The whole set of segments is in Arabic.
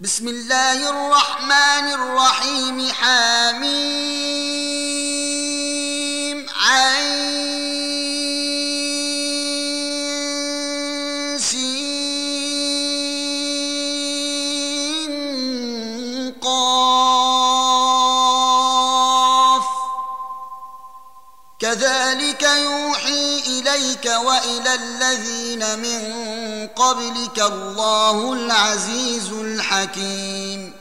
بسم الله الرحمن الرحيم حميم عين قاف كذلك يوحي إليك وإلى الذين من قبلك الله العزيز الحكيم.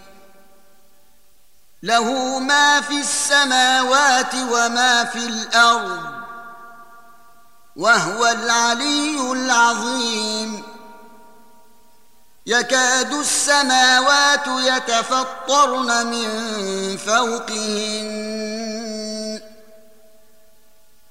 له ما في السماوات وما في الأرض وهو العلي العظيم. يكاد السماوات يتفطرن من فوقهن.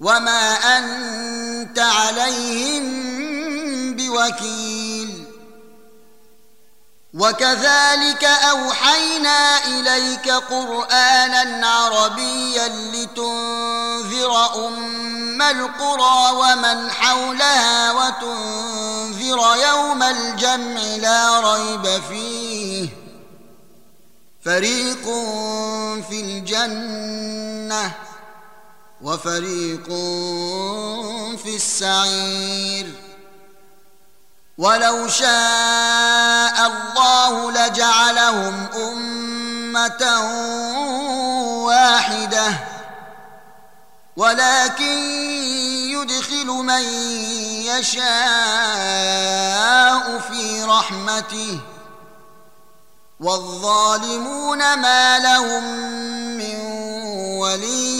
وما انت عليهم بوكيل وكذلك اوحينا اليك قرانا عربيا لتنذر ام القرى ومن حولها وتنذر يوم الجمع لا ريب فيه فريق في الجنه وفريق في السعير. ولو شاء الله لجعلهم أمة واحدة. ولكن يدخل من يشاء في رحمته. والظالمون ما لهم من ولي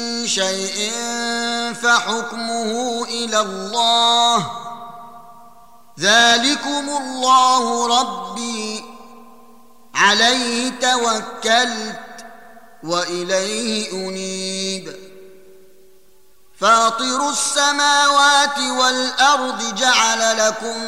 شيء فحكمه إلى الله. ذلكم الله ربي. عليه توكلت وإليه أنيب. فاطر السماوات والأرض جعل لكم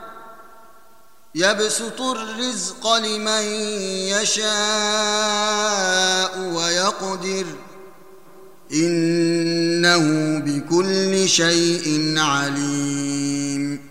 يبسط الرزق لمن يشاء ويقدر إنه بكل شيء عليم.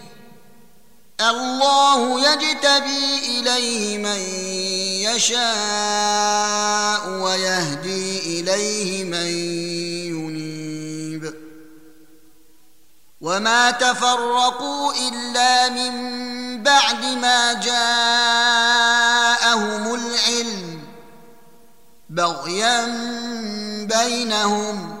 الله يجتبي إليه من يشاء ويهدي إليه من ينيب. وما تفرقوا إلا من بعد ما جاءهم العلم بغيا بينهم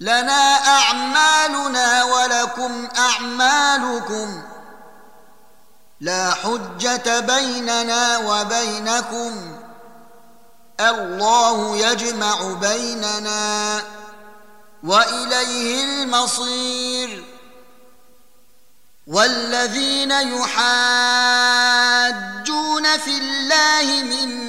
لنا أعمالنا ولكم أعمالكم لا حجة بيننا وبينكم. الله يجمع بيننا وإليه المصير. والذين يحاجون في الله من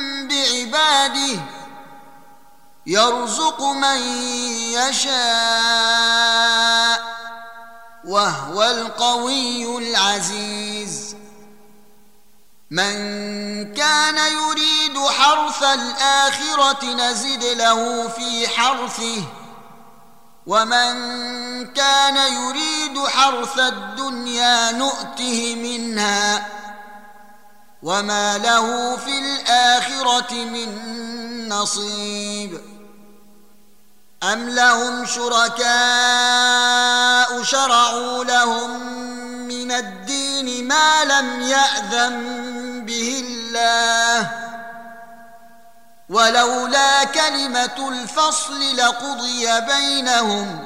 بعباده يرزق من يشاء وهو القوي العزيز. من كان يريد حرث الآخرة نزد له في حرثه ومن كان يريد حرث الدنيا نؤته منها. وما له في الاخره من نصيب ام لهم شركاء شرعوا لهم من الدين ما لم ياذن به الله ولولا كلمه الفصل لقضي بينهم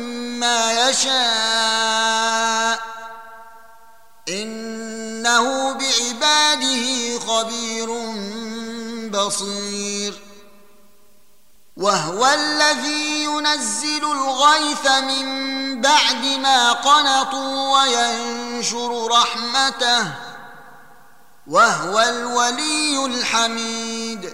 ما يشاء. إنه بعباده خبير بصير. وهو الذي ينزل الغيث من بعد ما قنطوا وينشر رحمته. وهو الولي الحميد.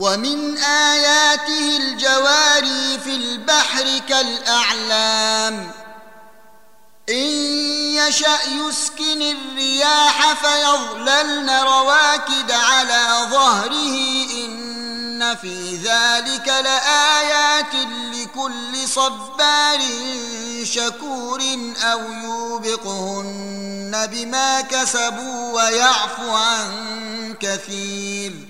ومن آياته الجواري في البحر كالأعلام. إن يشأ يسكن الرياح فيظللن رواكد على ظهره إن في ذلك لآيات لكل صبار شكور أو يوبقهن بما كسبوا ويعفو عن كثير.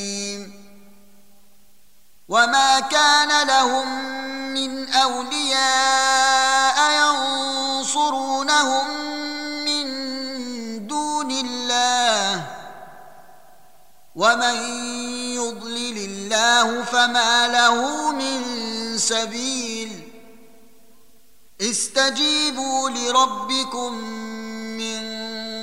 وما كان لهم من اولياء ينصرونهم من دون الله ومن يضلل الله فما له من سبيل استجيبوا لربكم من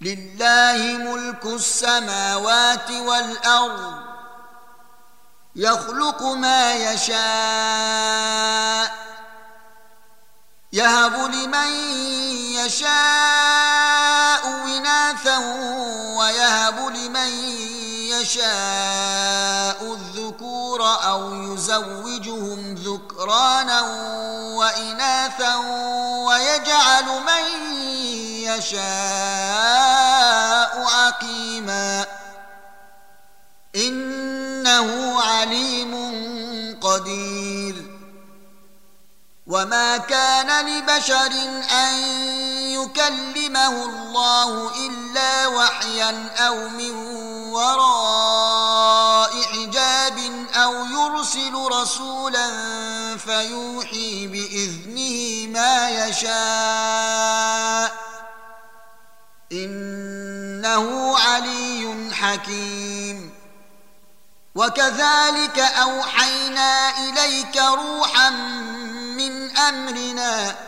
لله ملك السماوات والأرض يخلق ما يشاء يهب لمن يشاء إناثا ويهب لمن يشاء الذكور أو يزوجهم ذكرانا وإناثا ويجعل من يشاء عقيما إنه عليم قدير وما كان لبشر أن يكلمه الله إلا وحيا أو من وراء حجاب أو يرسل رسولا فيوحي بإذنه ما يشاء. إنه علي حكيم. وكذلك أوحينا إليك روحا من أمرنا